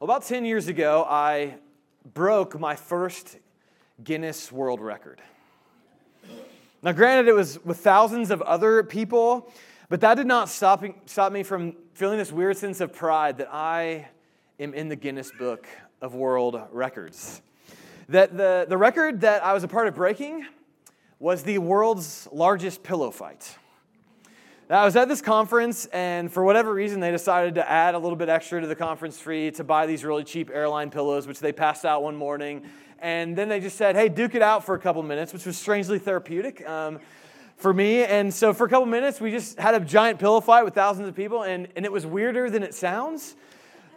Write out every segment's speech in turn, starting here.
About 10 years ago, I broke my first Guinness World Record. Now, granted, it was with thousands of other people, but that did not stop, stop me from feeling this weird sense of pride that I am in the Guinness Book of World Records. That the, the record that I was a part of breaking was the world's largest pillow fight. I was at this conference, and for whatever reason, they decided to add a little bit extra to the conference fee to buy these really cheap airline pillows, which they passed out one morning. And then they just said, hey, duke it out for a couple minutes, which was strangely therapeutic um, for me. And so for a couple minutes, we just had a giant pillow fight with thousands of people, and, and it was weirder than it sounds.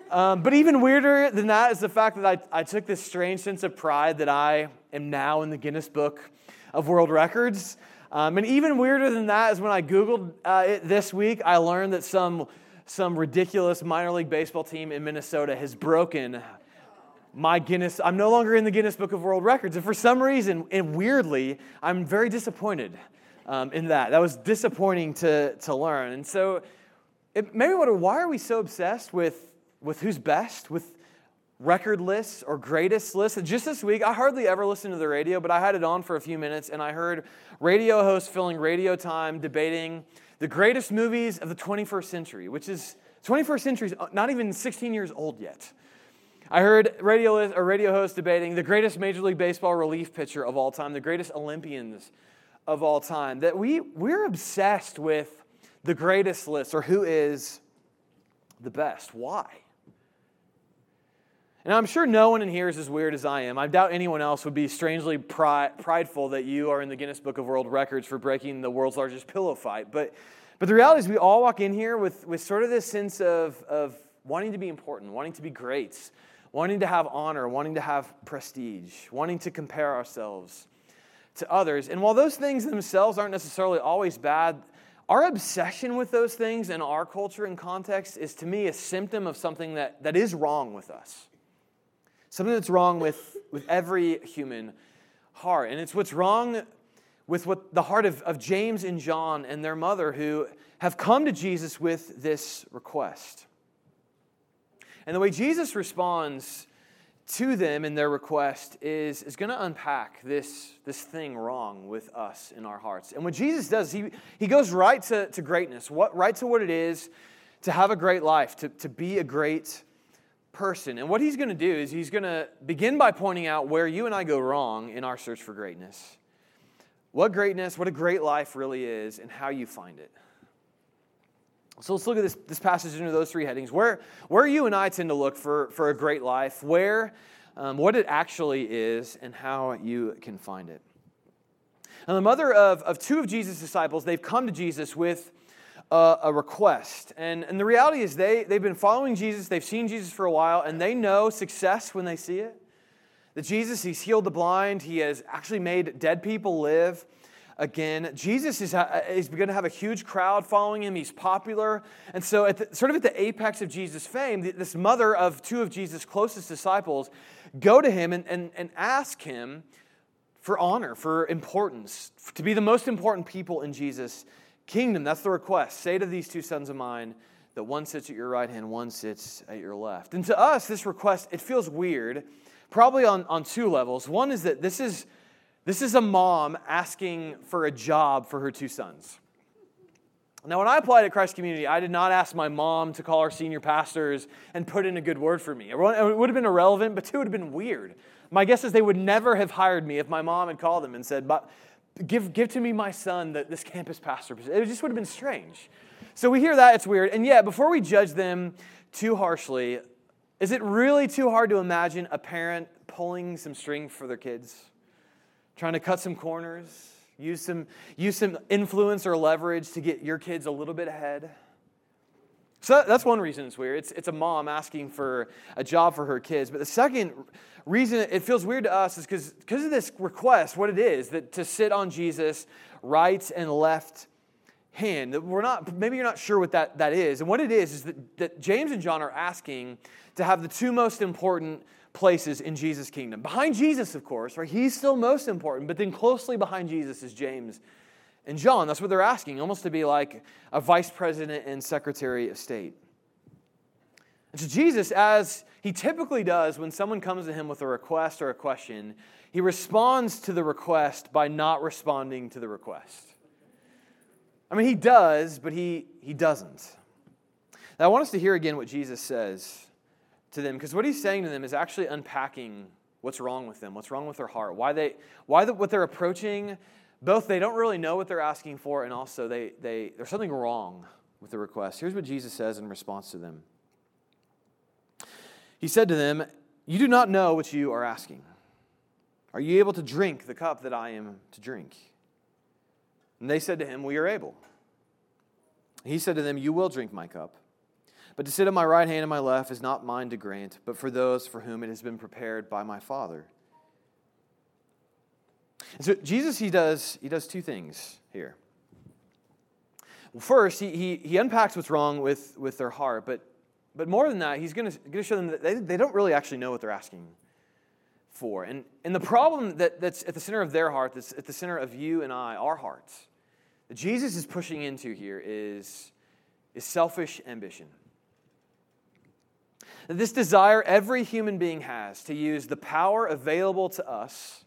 Um, but even weirder than that is the fact that I, I took this strange sense of pride that I am now in the Guinness Book of World Records. Um, and even weirder than that is when I Googled uh, it this week, I learned that some, some ridiculous minor league baseball team in Minnesota has broken my Guinness. I'm no longer in the Guinness Book of World Records. And for some reason, and weirdly, I'm very disappointed um, in that. That was disappointing to, to learn. And so it made me wonder why are we so obsessed with, with who's best, with record lists or greatest lists. just this week, I hardly ever listen to the radio, but I had it on for a few minutes and I heard radio hosts filling radio time debating the greatest movies of the 21st century, which is 21st century is not even 16 years old yet. I heard radio, a radio host debating the greatest Major League Baseball relief pitcher of all time, the greatest Olympians of all time. That we, we're obsessed with the greatest list or who is the best. Why? And I'm sure no one in here is as weird as I am. I doubt anyone else would be strangely prideful that you are in the Guinness Book of World Records for breaking the world's largest pillow fight. But, but the reality is, we all walk in here with, with sort of this sense of, of wanting to be important, wanting to be great, wanting to have honor, wanting to have prestige, wanting to compare ourselves to others. And while those things themselves aren't necessarily always bad, our obsession with those things in our culture and context is to me a symptom of something that, that is wrong with us something that's wrong with, with every human heart. And it's what's wrong with what the heart of, of James and John and their mother who have come to Jesus with this request. And the way Jesus responds to them in their request is, is going to unpack this, this thing wrong with us in our hearts. And what Jesus does, he, he goes right to, to greatness, what, right to what it is to have a great life, to, to be a great person. And what he's going to do is he's going to begin by pointing out where you and I go wrong in our search for greatness. What greatness, what a great life really is, and how you find it. So let's look at this, this passage under those three headings. Where, where you and I tend to look for, for a great life, where, um, what it actually is, and how you can find it. And the mother of, of two of Jesus' disciples, they've come to Jesus with a, a request. And, and the reality is, they, they've been following Jesus, they've seen Jesus for a while, and they know success when they see it. That Jesus, He's healed the blind, He has actually made dead people live again. Jesus is, is going to have a huge crowd following him. He's popular. And so, at the, sort of at the apex of Jesus' fame, this mother of two of Jesus' closest disciples go to him and, and, and ask him for honor, for importance, to be the most important people in Jesus' kingdom. That's the request. Say to these two sons of mine that one sits at your right hand, one sits at your left. And to us, this request, it feels weird, probably on, on two levels. One is that this is, this is a mom asking for a job for her two sons. Now, when I applied at Christ Community, I did not ask my mom to call our senior pastors and put in a good word for me. It would have been irrelevant, but two would have been weird. My guess is they would never have hired me if my mom had called them and said, give, give to me my son, that this campus pastor. It just would have been strange. So we hear that, it's weird. And yet, before we judge them too harshly, is it really too hard to imagine a parent pulling some string for their kids? Trying to cut some corners, use some, use some influence or leverage to get your kids a little bit ahead? So that's one reason it's weird. It's, it's a mom asking for a job for her kids. But the second reason it feels weird to us is because of this request, what it is, that to sit on Jesus' right and left hand. We're not, maybe you're not sure what that, that is. And what it is is that, that James and John are asking to have the two most important places in Jesus' kingdom. Behind Jesus, of course, right? He's still most important, but then closely behind Jesus is James and John. That's what they're asking, almost to be like a vice president and secretary of state. And so Jesus, as he typically does when someone comes to him with a request or a question, he responds to the request by not responding to the request. I mean, he does, but he, he doesn't. Now, I want us to hear again what Jesus says to them, because what he's saying to them is actually unpacking what's wrong with them, what's wrong with their heart, why, they, why the, what they're approaching, both they don't really know what they're asking for, and also they, they, there's something wrong with the request. Here's what Jesus says in response to them He said to them, You do not know what you are asking. Are you able to drink the cup that I am to drink? And they said to him, We are able. He said to them, You will drink my cup. But to sit at my right hand and my left is not mine to grant, but for those for whom it has been prepared by my Father. And so Jesus, he does, he does two things here. Well, first, he, he, he unpacks what's wrong with, with their heart, but, but more than that, he's going to show them that they, they don't really actually know what they're asking for. And, and the problem that, that's at the center of their heart, that's at the center of you and I, our hearts, that Jesus is pushing into here is, is selfish ambition. This desire every human being has to use the power available to us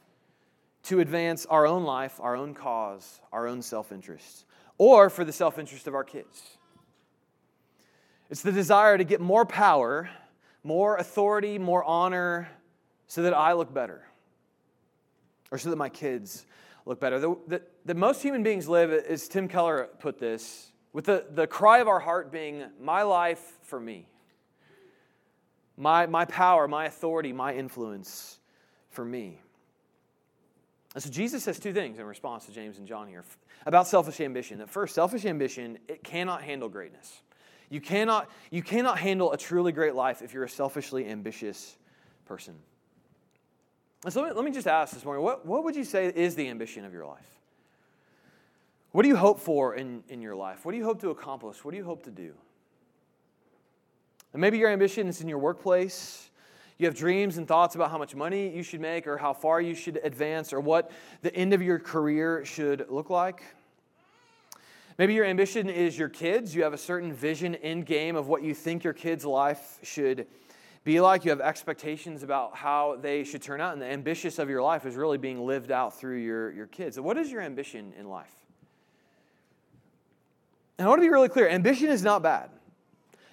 to advance our own life, our own cause, our own self interest, or for the self interest of our kids. It's the desire to get more power, more authority, more honor, so that I look better, or so that my kids look better. The, the, the most human beings live, as Tim Keller put this, with the, the cry of our heart being, My life for me my, my power, my authority, my influence for me. And so Jesus says two things in response to James and John here about selfish ambition. That first, selfish ambition, it cannot handle greatness. You cannot, you cannot handle a truly great life if you're a selfishly ambitious person. And so let me, let me just ask this morning what, what would you say is the ambition of your life? What do you hope for in, in your life? What do you hope to accomplish? What do you hope to do? And maybe your ambition is in your workplace. You have dreams and thoughts about how much money you should make or how far you should advance or what the end of your career should look like. Maybe your ambition is your kids. You have a certain vision in game of what you think your kids' life should be like. You have expectations about how they should turn out, and the ambitious of your life is really being lived out through your, your kids. What is your ambition in life? And I want to be really clear ambition is not bad.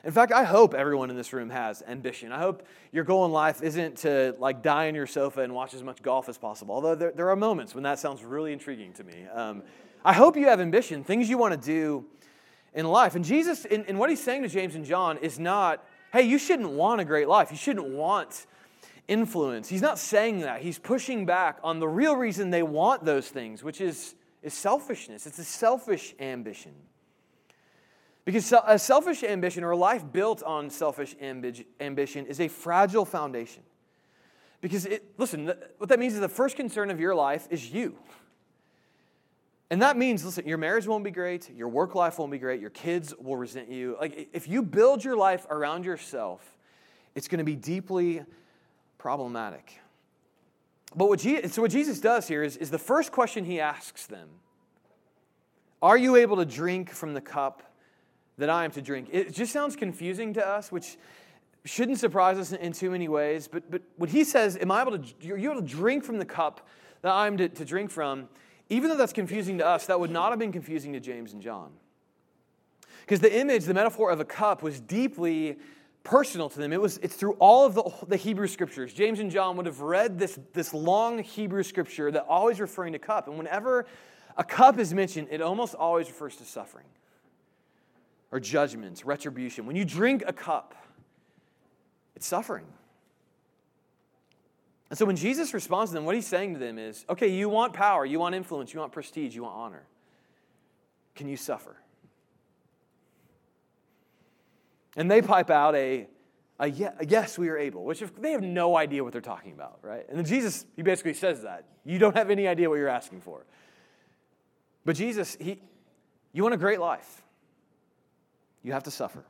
In fact, I hope everyone in this room has ambition. I hope your goal in life isn't to like die on your sofa and watch as much golf as possible, although there, there are moments when that sounds really intriguing to me. Um, I hope you have ambition, things you want to do in life. And Jesus, in, in what he's saying to James and John, is not, hey, you shouldn't want a great life. You shouldn't want influence. He's not saying that. He's pushing back on the real reason they want those things, which is, is selfishness. It's a selfish ambition. Because a selfish ambition or a life built on selfish ambition is a fragile foundation. Because, it, listen, what that means is the first concern of your life is you. And that means, listen, your marriage won't be great, your work life won't be great, your kids will resent you. Like, if you build your life around yourself, it's going to be deeply problematic. But what Jesus, so what Jesus does here is, is the first question he asks them Are you able to drink from the cup that I am to drink. It just sounds confusing to us, which shouldn't surprise us in too many ways. But, but when he says, Am I able to, are you're able to drink from the cup that I'm to, to drink from, even though that's confusing to us, that would not have been confusing to James and John. Because the image, the metaphor of a cup was deeply personal to them. It was, it's through all of the, the Hebrew scriptures. James and John would have read this, this long Hebrew scripture that always referring to cup. And whenever a cup is mentioned, it almost always refers to suffering or judgment, retribution. When you drink a cup, it's suffering. And so when Jesus responds to them, what he's saying to them is okay, you want power, you want influence, you want prestige, you want honor. Can you suffer? And they pipe out a, a, yes, we are able, which if, they have no idea what they're talking about, right? And then Jesus, he basically says that. You don't have any idea what you're asking for. But Jesus, he, you want a great life. You have to suffer.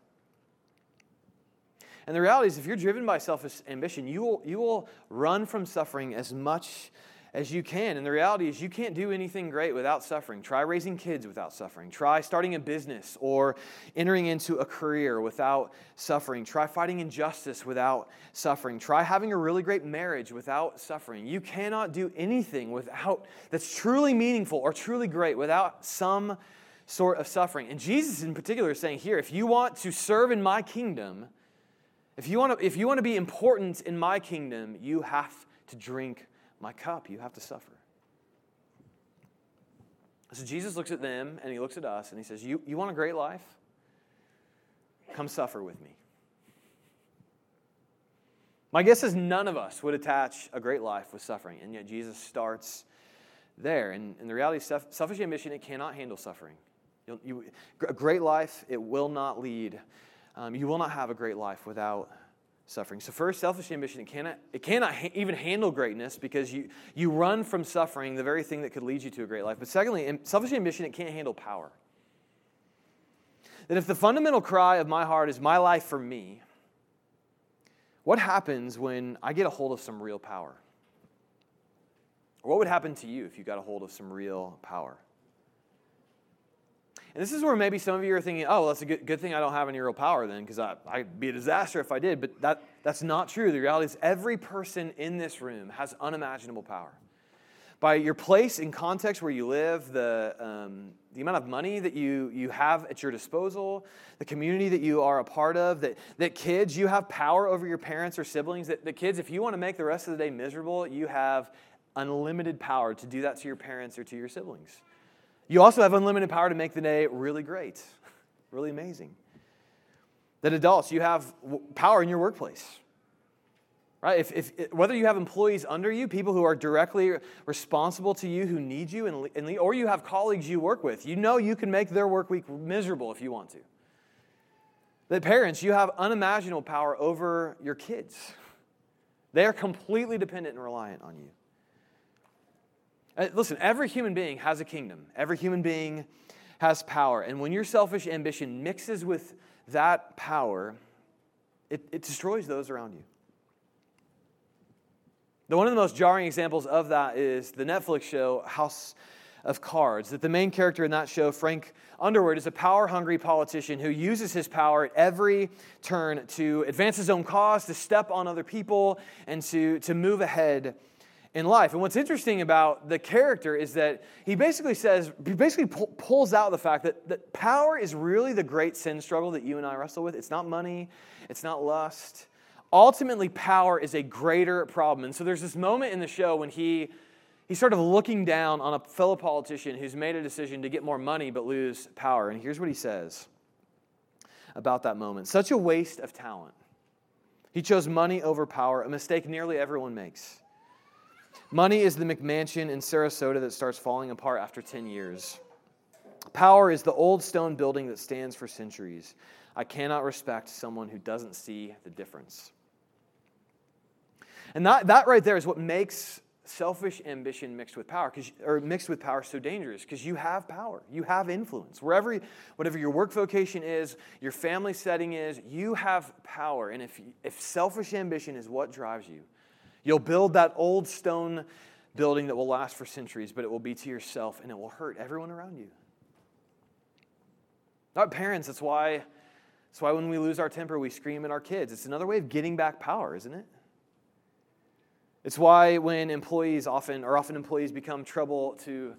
And the reality is, if you're driven by selfish ambition, you will, you will run from suffering as much as you can. And the reality is, you can't do anything great without suffering. Try raising kids without suffering. Try starting a business or entering into a career without suffering. Try fighting injustice without suffering. Try having a really great marriage without suffering. You cannot do anything without that's truly meaningful or truly great without some sort of suffering. And Jesus, in particular, is saying here if you want to serve in my kingdom, if you want to, if you want to be important in my kingdom, you have to drink my cup. You have to suffer. So Jesus looks at them and he looks at us and he says, You, you want a great life? Come suffer with me. My guess is none of us would attach a great life with suffering, and yet Jesus starts there. And, and the reality is, selfish ambition, it cannot handle suffering. You, a great life, it will not lead. Um, you will not have a great life without suffering. So, first, selfish ambition, it cannot, it cannot ha- even handle greatness because you, you run from suffering, the very thing that could lead you to a great life. But secondly, selfish ambition, it can't handle power. That if the fundamental cry of my heart is my life for me, what happens when I get a hold of some real power? Or what would happen to you if you got a hold of some real power? And this is where maybe some of you are thinking, oh, well, that's a good, good thing I don't have any real power then, because I'd be a disaster if I did. But that, that's not true. The reality is, every person in this room has unimaginable power. By your place in context where you live, the, um, the amount of money that you, you have at your disposal, the community that you are a part of, that, that kids, you have power over your parents or siblings. That the kids, if you want to make the rest of the day miserable, you have unlimited power to do that to your parents or to your siblings. You also have unlimited power to make the day really great, really amazing. That adults, you have power in your workplace. Right? If, if, whether you have employees under you, people who are directly responsible to you, who need you, and, and, or you have colleagues you work with, you know you can make their work week miserable if you want to. That parents, you have unimaginable power over your kids. They are completely dependent and reliant on you. Uh, listen, every human being has a kingdom, every human being has power. And when your selfish ambition mixes with that power, it, it destroys those around you. The, one of the most jarring examples of that is the Netflix show House of Cards. That the main character in that show, Frank Underwood, is a power hungry politician who uses his power at every turn to advance his own cause, to step on other people, and to, to move ahead in life. And what's interesting about the character is that he basically says, he basically pulls out the fact that, that power is really the great sin struggle that you and I wrestle with. It's not money, it's not lust. Ultimately, power is a greater problem. And so there's this moment in the show when he he's sort of looking down on a fellow politician who's made a decision to get more money but lose power. And here's what he says about that moment such a waste of talent. He chose money over power, a mistake nearly everyone makes. Money is the McMansion in Sarasota that starts falling apart after 10 years. Power is the old stone building that stands for centuries. I cannot respect someone who doesn't see the difference. And that, that right there is what makes selfish ambition mixed with power, or mixed with power so dangerous, because you have power. You have influence. Wherever, whatever your work vocation is, your family setting is, you have power. And if, if selfish ambition is what drives you, You'll build that old stone building that will last for centuries, but it will be to yourself and it will hurt everyone around you. Not parents, that's why, that's why when we lose our temper, we scream at our kids. It's another way of getting back power, isn't it? It's why when employees often, or often employees become trouble to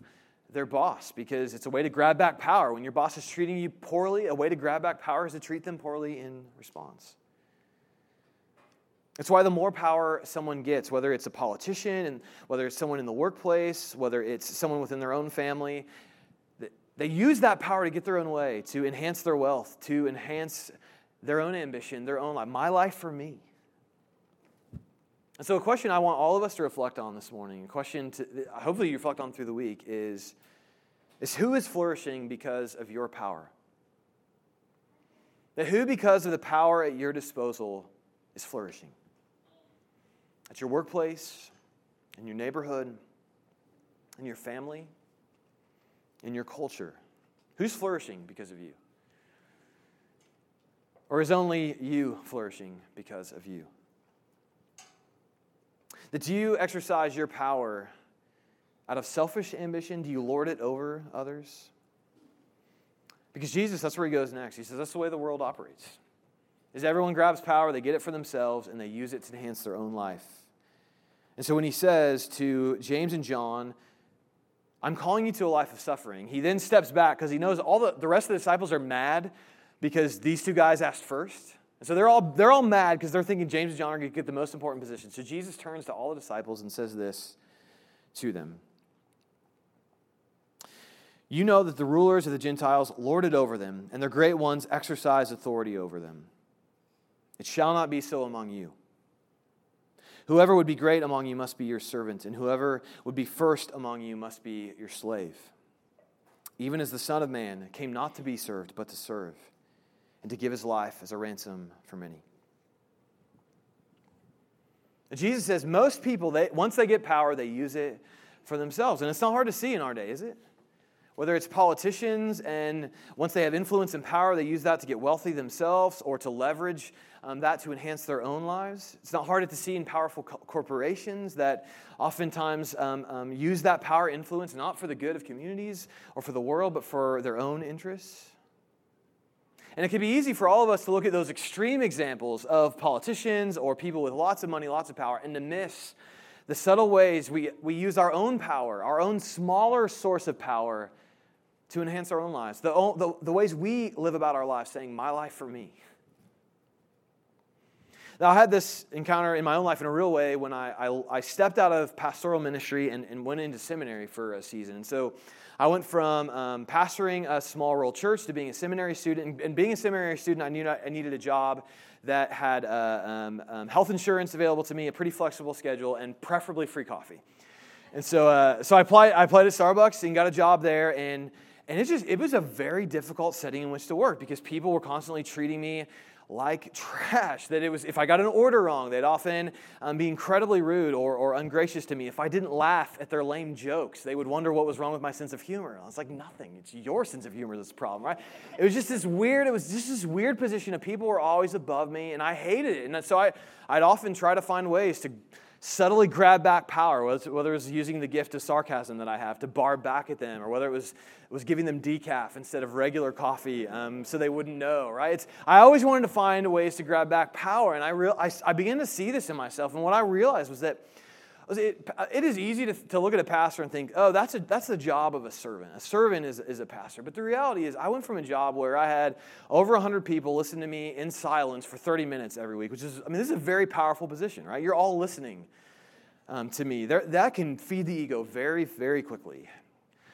their boss, because it's a way to grab back power. When your boss is treating you poorly, a way to grab back power is to treat them poorly in response. It's why the more power someone gets, whether it's a politician and whether it's someone in the workplace, whether it's someone within their own family, they use that power to get their own way, to enhance their wealth, to enhance their own ambition, their own life. My life for me. And so, a question I want all of us to reflect on this morning, a question to hopefully you reflect on through the week, is, is who is flourishing because of your power? That who, because of the power at your disposal, is flourishing? At your workplace, in your neighborhood, in your family, in your culture? Who's flourishing because of you? Or is only you flourishing because of you? That you exercise your power Out of selfish ambition, do you lord it over others? Because Jesus, that's where he goes next. He says that's the way the world operates. Is everyone grabs power, they get it for themselves, and they use it to enhance their own life. And so when he says to James and John, I'm calling you to a life of suffering, he then steps back because he knows all the, the rest of the disciples are mad because these two guys asked first. And so they're all, they're all mad because they're thinking James and John are going to get the most important position. So Jesus turns to all the disciples and says this to them You know that the rulers of the Gentiles lord it over them, and their great ones exercise authority over them. It shall not be so among you. Whoever would be great among you must be your servant, and whoever would be first among you must be your slave. Even as the Son of Man came not to be served, but to serve, and to give his life as a ransom for many. Jesus says most people, they, once they get power, they use it for themselves. And it's not hard to see in our day, is it? Whether it's politicians, and once they have influence and power, they use that to get wealthy themselves or to leverage um, that to enhance their own lives. It's not hard to see in powerful co- corporations that oftentimes um, um, use that power influence not for the good of communities or for the world, but for their own interests. And it can be easy for all of us to look at those extreme examples of politicians or people with lots of money, lots of power, and to miss the subtle ways we, we use our own power, our own smaller source of power, to enhance our own lives. The, the, the ways we live about our lives, saying, My life for me. Now, I had this encounter in my own life in a real way when I, I, I stepped out of pastoral ministry and, and, went into seminary for a season. And so I went from um, pastoring a small rural church to being a seminary student. And, and being a seminary student, I knew I needed a job that had uh, um, um, health insurance available to me, a pretty flexible schedule, and preferably free coffee. And so, uh, so I, applied, I applied at Starbucks and got a job there. And, and it, just, it was a very difficult setting in which to work because people were constantly treating me like trash. That it was, if I got an order wrong, they'd often um, be incredibly rude or, or ungracious to me. If I didn't laugh at their lame jokes, they would wonder what was wrong with my sense of humor. I was like, nothing. It's your sense of humor that's the problem, right? It was just this weird, it was just this weird position of people were always above me, and I hated it. And so I, I'd often try to find ways to subtly grab back power, whether it was using the gift of sarcasm that I have to bar back at them, or whether it was, was giving them decaf instead of regular coffee um, so they wouldn't know, right? It's, I always wanted to find ways to grab back power, and I, real, I, I began to see this in myself. And what I realized was that it, is easy to, to look at a pastor and think, oh, that's, a, that's the job of a servant. A servant is, is a pastor. But the reality is, I went from a job where I had over 100 people listen to me in silence for 30 minutes every week, which is, I mean, this is a very powerful position, right? You're all listening um, to me. There, that can feed the ego very, very quickly.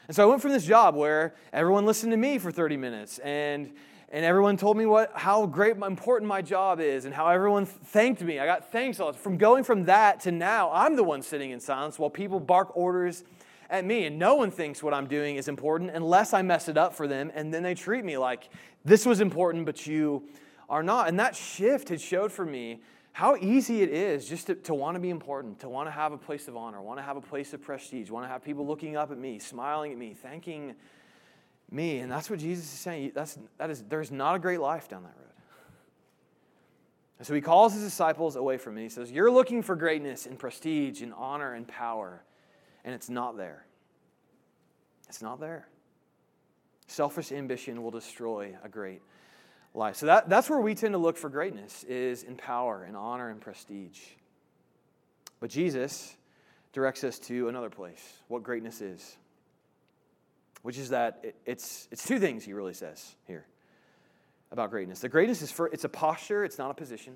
And so I went from this job where everyone listened to me for 30 minutes and and everyone told me what how great important my job is and how everyone thanked me. I got thanks all from going from that to now I'm the one sitting in silence while people bark orders at me and no one thinks what I'm doing is important unless I mess it up for them and then they treat me like this was important but you are not. And that shift had showed for me how easy it is just to, to want to be important, to want to have a place of honor, want to have a place of prestige, want to have people looking up at me, smiling at me, thanking me. And that's what Jesus is saying. That's, that is, there's not a great life down that road. And so he calls his disciples away from me. He says, You're looking for greatness and prestige and honor and power, and it's not there. It's not there. Selfish ambition will destroy a great life. So that, that's where we tend to look for greatness, is in power and honor and prestige. But Jesus directs us to another place, what greatness is which is that it's, it's two things he really says here about greatness. The greatness is for it's a posture, it's not a position.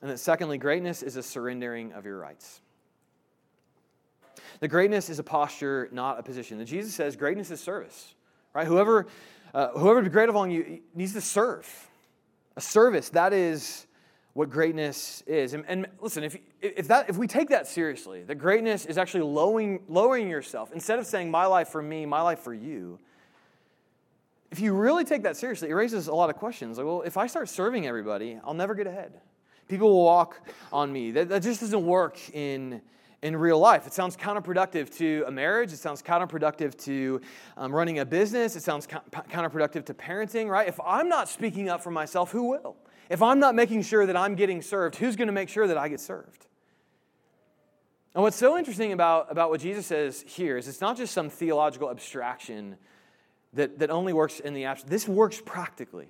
And then secondly, greatness is a surrendering of your rights. The greatness is a posture, not a position. And Jesus says greatness is service. Right? Whoever uh, whoever be great among you needs to serve. A service, that is what greatness is. And, and, listen, if, if, that, if we take that seriously, that greatness is actually lowering, lowering yourself, instead of saying, my life for me, my life for you, if you really take that seriously, it raises a lot of questions. Like, well, if I start serving everybody, I'll never get ahead. People will walk on me. That, that just doesn't work in, in real life. It sounds counterproductive to a marriage. It sounds counterproductive to um, running a business. It sounds counterproductive to parenting, right? If I'm not speaking up for myself, who will? If I'm not making sure that I'm getting served, who's going to make sure that I get served? And what's so interesting about, about what Jesus says here is it's not just some theological abstraction that, that only works in the abstract. This works practically.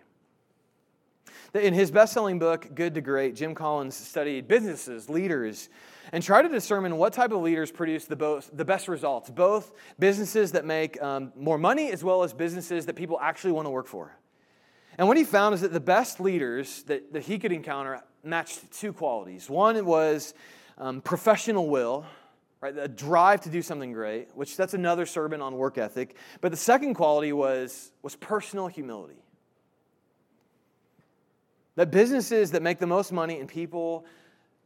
In his best selling book, Good to Great, Jim Collins studied businesses, leaders, and tried to determine what type of leaders produce the, both, the best results, both businesses that make um, more money as well as businesses that people actually want to work for. And what he found is that the best leaders that, that he could encounter matched two qualities. One was um, professional will, right? A drive to do something great, which that's another sermon on work ethic. But the second quality was, was personal humility. That businesses that make the most money and people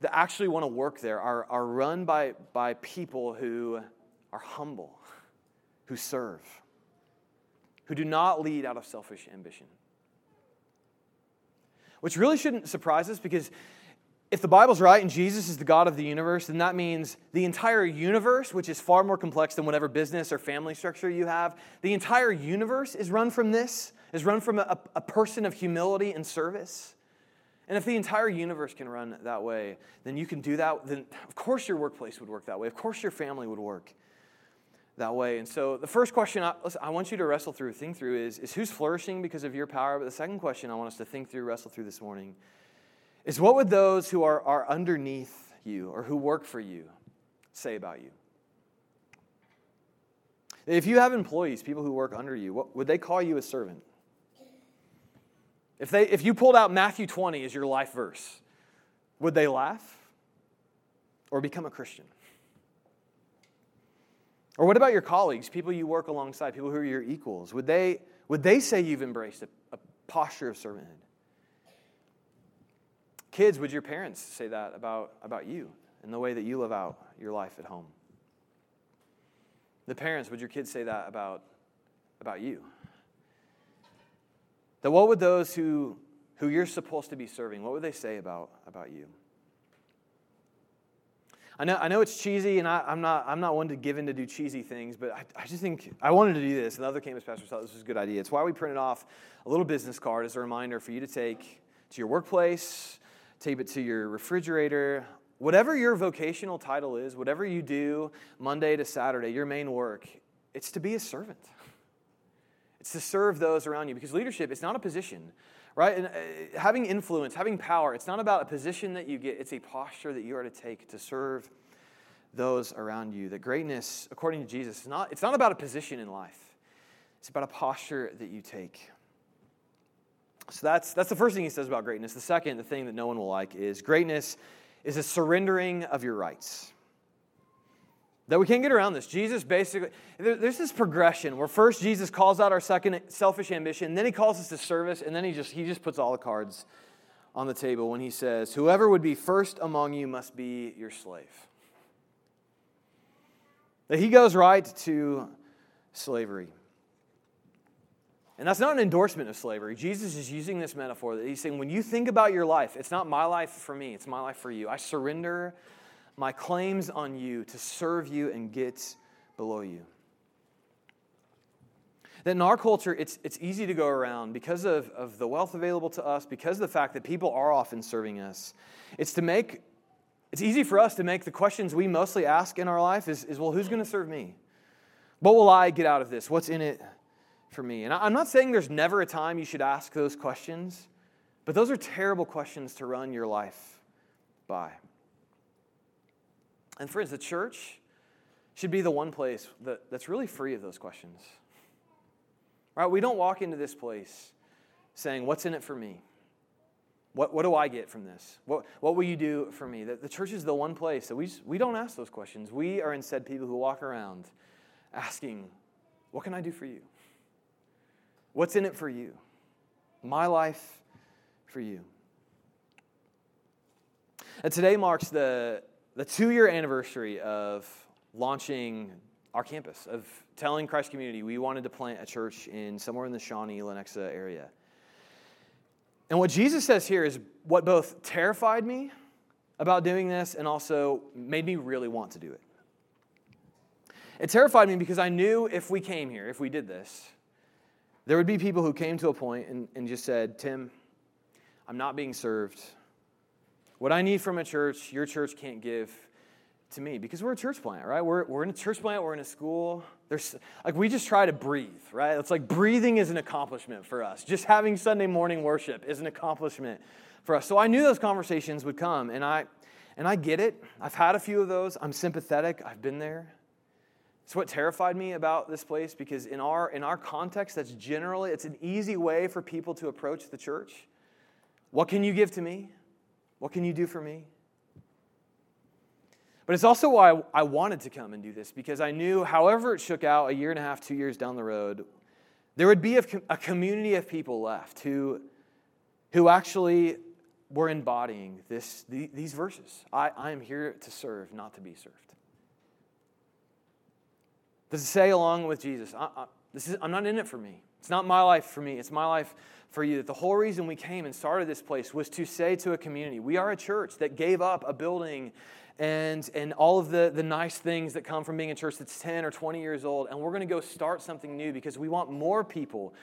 that actually want to work there are, are run by, by people who are humble, who serve, who do not lead out of selfish ambition. Which really shouldn't surprise us because if the Bible's right and Jesus is the God of the universe, then that means the entire universe, which is far more complex than whatever business or family structure you have, the entire universe is run from this, is run from a, a person of humility and service. And if the entire universe can run that way, then you can do that. Then, of course, your workplace would work that way. Of course, your family would work that way. And so, the first question I, listen, I want you to wrestle through, think through is, is who's flourishing because of your power? But the second question I want us to think through, wrestle through this morning is what would those who are, are underneath you or who work for you say about you? If you have employees, people who work under you, what, would they call you a servant? If, they, if you pulled out Matthew 20 as your life verse, would they laugh or become a Christian? Or what about your colleagues, people you work alongside, people who are your equals? Would they, would they say you've embraced a, a posture of servanthood? Kids, would your parents say that about, about you and the way that you live out your life at home? The parents, would your kids say that about, about you? That what would those who, who you're supposed to be serving, what would they say about, about you? I know, I know it's cheesy, and I, am not, I'm not one to give in to do cheesy things, but I, I just think I wanted to do this. Another campus pastor thought this was a good idea. It's why we printed off a little business card as a reminder for you to take to your workplace, tape it to your refrigerator, whatever your vocational title is, whatever you do Monday to Saturday, your main work, it's to be a servant. It's to serve those around you because leadership is not a position, right? And uh, having influence, having power, it's not about a position that you get, it's a posture that you are to take to serve those around you. That greatness, according to Jesus, is not, it's not about a position in life, it's about a posture that you take. So that's, that's the first thing he says about greatness. The second, the thing that no one will like, is greatness is a surrendering of your rights. That we can't get around this. Jesus basically, there's this progression where first Jesus calls out our second selfish ambition, then he calls us to service, and then he just, he just puts all the cards on the table when he says, Whoever would be first among you must be your slave. That he goes right to slavery. And that's not an endorsement of slavery. Jesus is using this metaphor that he's saying, when you think about your life, it's not my life for me, it's my life for you. I surrender my claims on you to serve you and get below you. That in our culture, it's, it's easy to go around because of, of the wealth available to us, because of the fact that people are often serving us. It's to make it's easy for us to make the questions we mostly ask in our life is, is well, who's going to serve me? What will I get out of this? What's in it for me? And I'm not saying there's never a time you should ask those questions, but those are terrible questions to run your life by. And friends, the church should be the one place that, that's really free of those questions. Right? We don't walk into this place saying, What's in it for me? What, what do I get from this? What, what will you do for me? The, the church is the one place that we, we don't ask those questions. We are instead people who walk around asking, What can I do for you? What's in it for you? My life for you. And today marks the the two year anniversary of launching our campus, of telling Christ Community we wanted to plant a church in somewhere in the Shawnee, Lenexa area. And what Jesus says here is what both terrified me about doing this and also made me really want to do it. It terrified me because I knew if we came here, if we did this, there would be people who came to a point and, and just said, Tim, I'm not being served. What I need from a church, your church can't give to me because we're a church plant, right? We're, we're in a church plant, we're in a school. There's like we just try to breathe, right? It's like breathing is an accomplishment for us. Just having Sunday morning worship is an accomplishment for us. So I knew those conversations would come, and I and I get it. I've had a few of those. I'm sympathetic. I've been there. It's what terrified me about this place because in our in our context, that's generally it's an easy way for people to approach the church. What can you give to me? What can you do for me? But it's also why I wanted to come and do this because I knew, however it shook out a year and a half, two years down the road, there would be a, community of people left who, who actually were embodying this, these verses. I, I am here to serve, not to be served. Does it say along with Jesus, I, I, this is, I'm not in it for me. It's not my life for me, it's my life for you. That the whole reason we came and started this place was to say to a community, we are a church that gave up a building and, and all of the, the nice things that come from being a church that's 10 or 20 years old. And we're going to go start something new because we want more people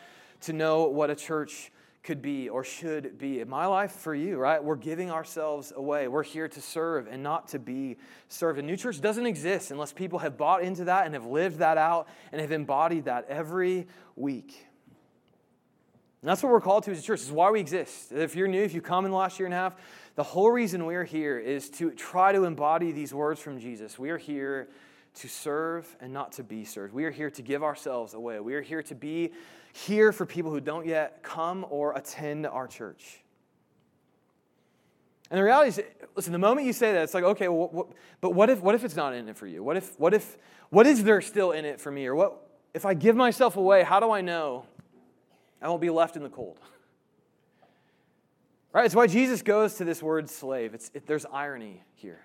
to know what a church could be or should be. My life for you, right? We're giving ourselves away. We're here to serve and not to be served. A new church doesn't exist unless people have bought into that and have lived that out and have embodied that every week. And that's what we're called to as a church. This is why we exist. If you're new, if you come in the last year and a half, the whole reason we're here is to try to embody these words from Jesus. We are here to serve and not to be served. We are here to give ourselves away. We are here to be here for people who don't yet come or attend our church. And the reality is, listen, the moment you say that, it's like, okay, well, what, but what if, what if it's not in it for you? What if, what if, what is there still in it for me? Or what, if I give myself away, how do I know I won't be left in the cold? Right? It's why Jesus goes to this word slave. It's, it, there's irony here.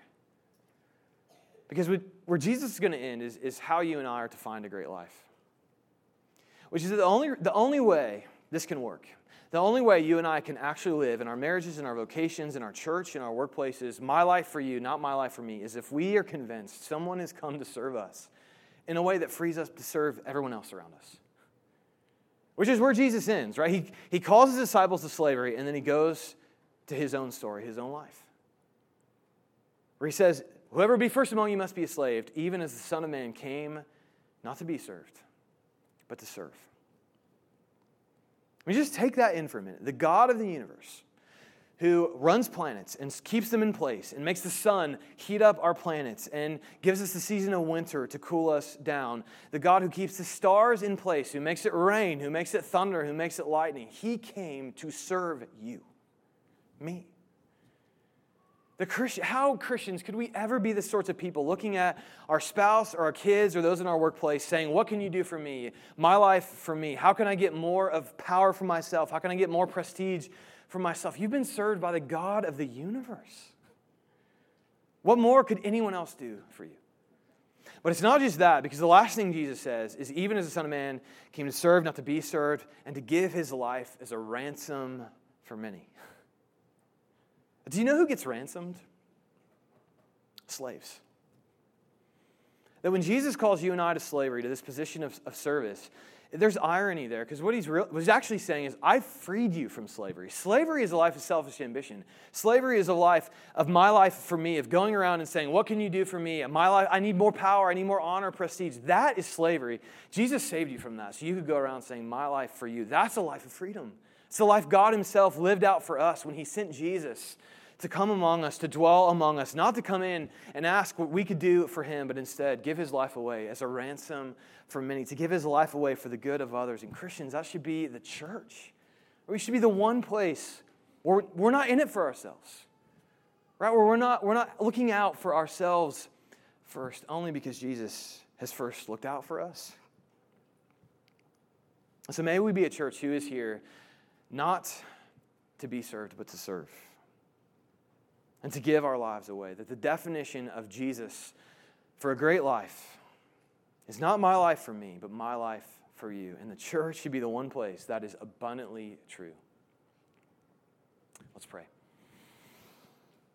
Because where Jesus is going to end is, is how you and I are to find a great life. Which is the only, the only way this can work. The only way you and I can actually live in our marriages, in our vocations, in our church, in our workplaces, my life for you, not my life for me, is if we are convinced someone has come to serve us in a way that frees us to serve everyone else around us. Which is where Jesus ends, right? He, he calls his disciples to slavery and then he goes to his own story, his own life. Where he says, Whoever be first among you must be a slave, even as the Son of Man came not to be served, but to serve. I mean, just take that in for a minute. The God of the universe, who runs planets and keeps them in place and makes the sun heat up our planets and gives us the season of winter to cool us down. The God who keeps the stars in place, who makes it rain, who makes it thunder, who makes it lightning. He came to serve you me. The Christian, how Christians could we ever be the sorts of people looking at our spouse or our kids or those in our workplace saying, What can you do for me? My life for me. How can I get more of power for myself? How can I get more prestige for myself? You've been served by the God of the universe. What more could anyone else do for you? But it's not just that, because the last thing Jesus says is even as the Son of Man came to serve, not to be served, and to give his life as a ransom for many. Do you know who gets ransomed? Slaves. That when Jesus calls you and I to slavery, to this position of, of service, there's irony there because what he's, what he's actually saying is, I freed you from slavery. Slavery is a life of selfish ambition. Slavery is a life of my life for me, of going around and saying, What can you do for me? My life, I need more power, I need more honor, prestige. That is slavery. Jesus saved you from that. So you could go around saying, My life for you. That's a life of freedom. It's the life God Himself lived out for us when He sent Jesus to come among us, to dwell among us, not to come in and ask what we could do for him, but instead give his life away as a ransom for many, to give his life away for the good of others. And Christians, that should be the church. We should be the one place where we're not in it for ourselves, right? Where we're not, we're not looking out for ourselves first, only because Jesus has first looked out for us. So may we be a church who is here not to be served, but to serve and to give our lives away. That the definition of Jesus for a great life is not my life for me, but my life for you. And the church should be the one place that is abundantly true. Let's pray.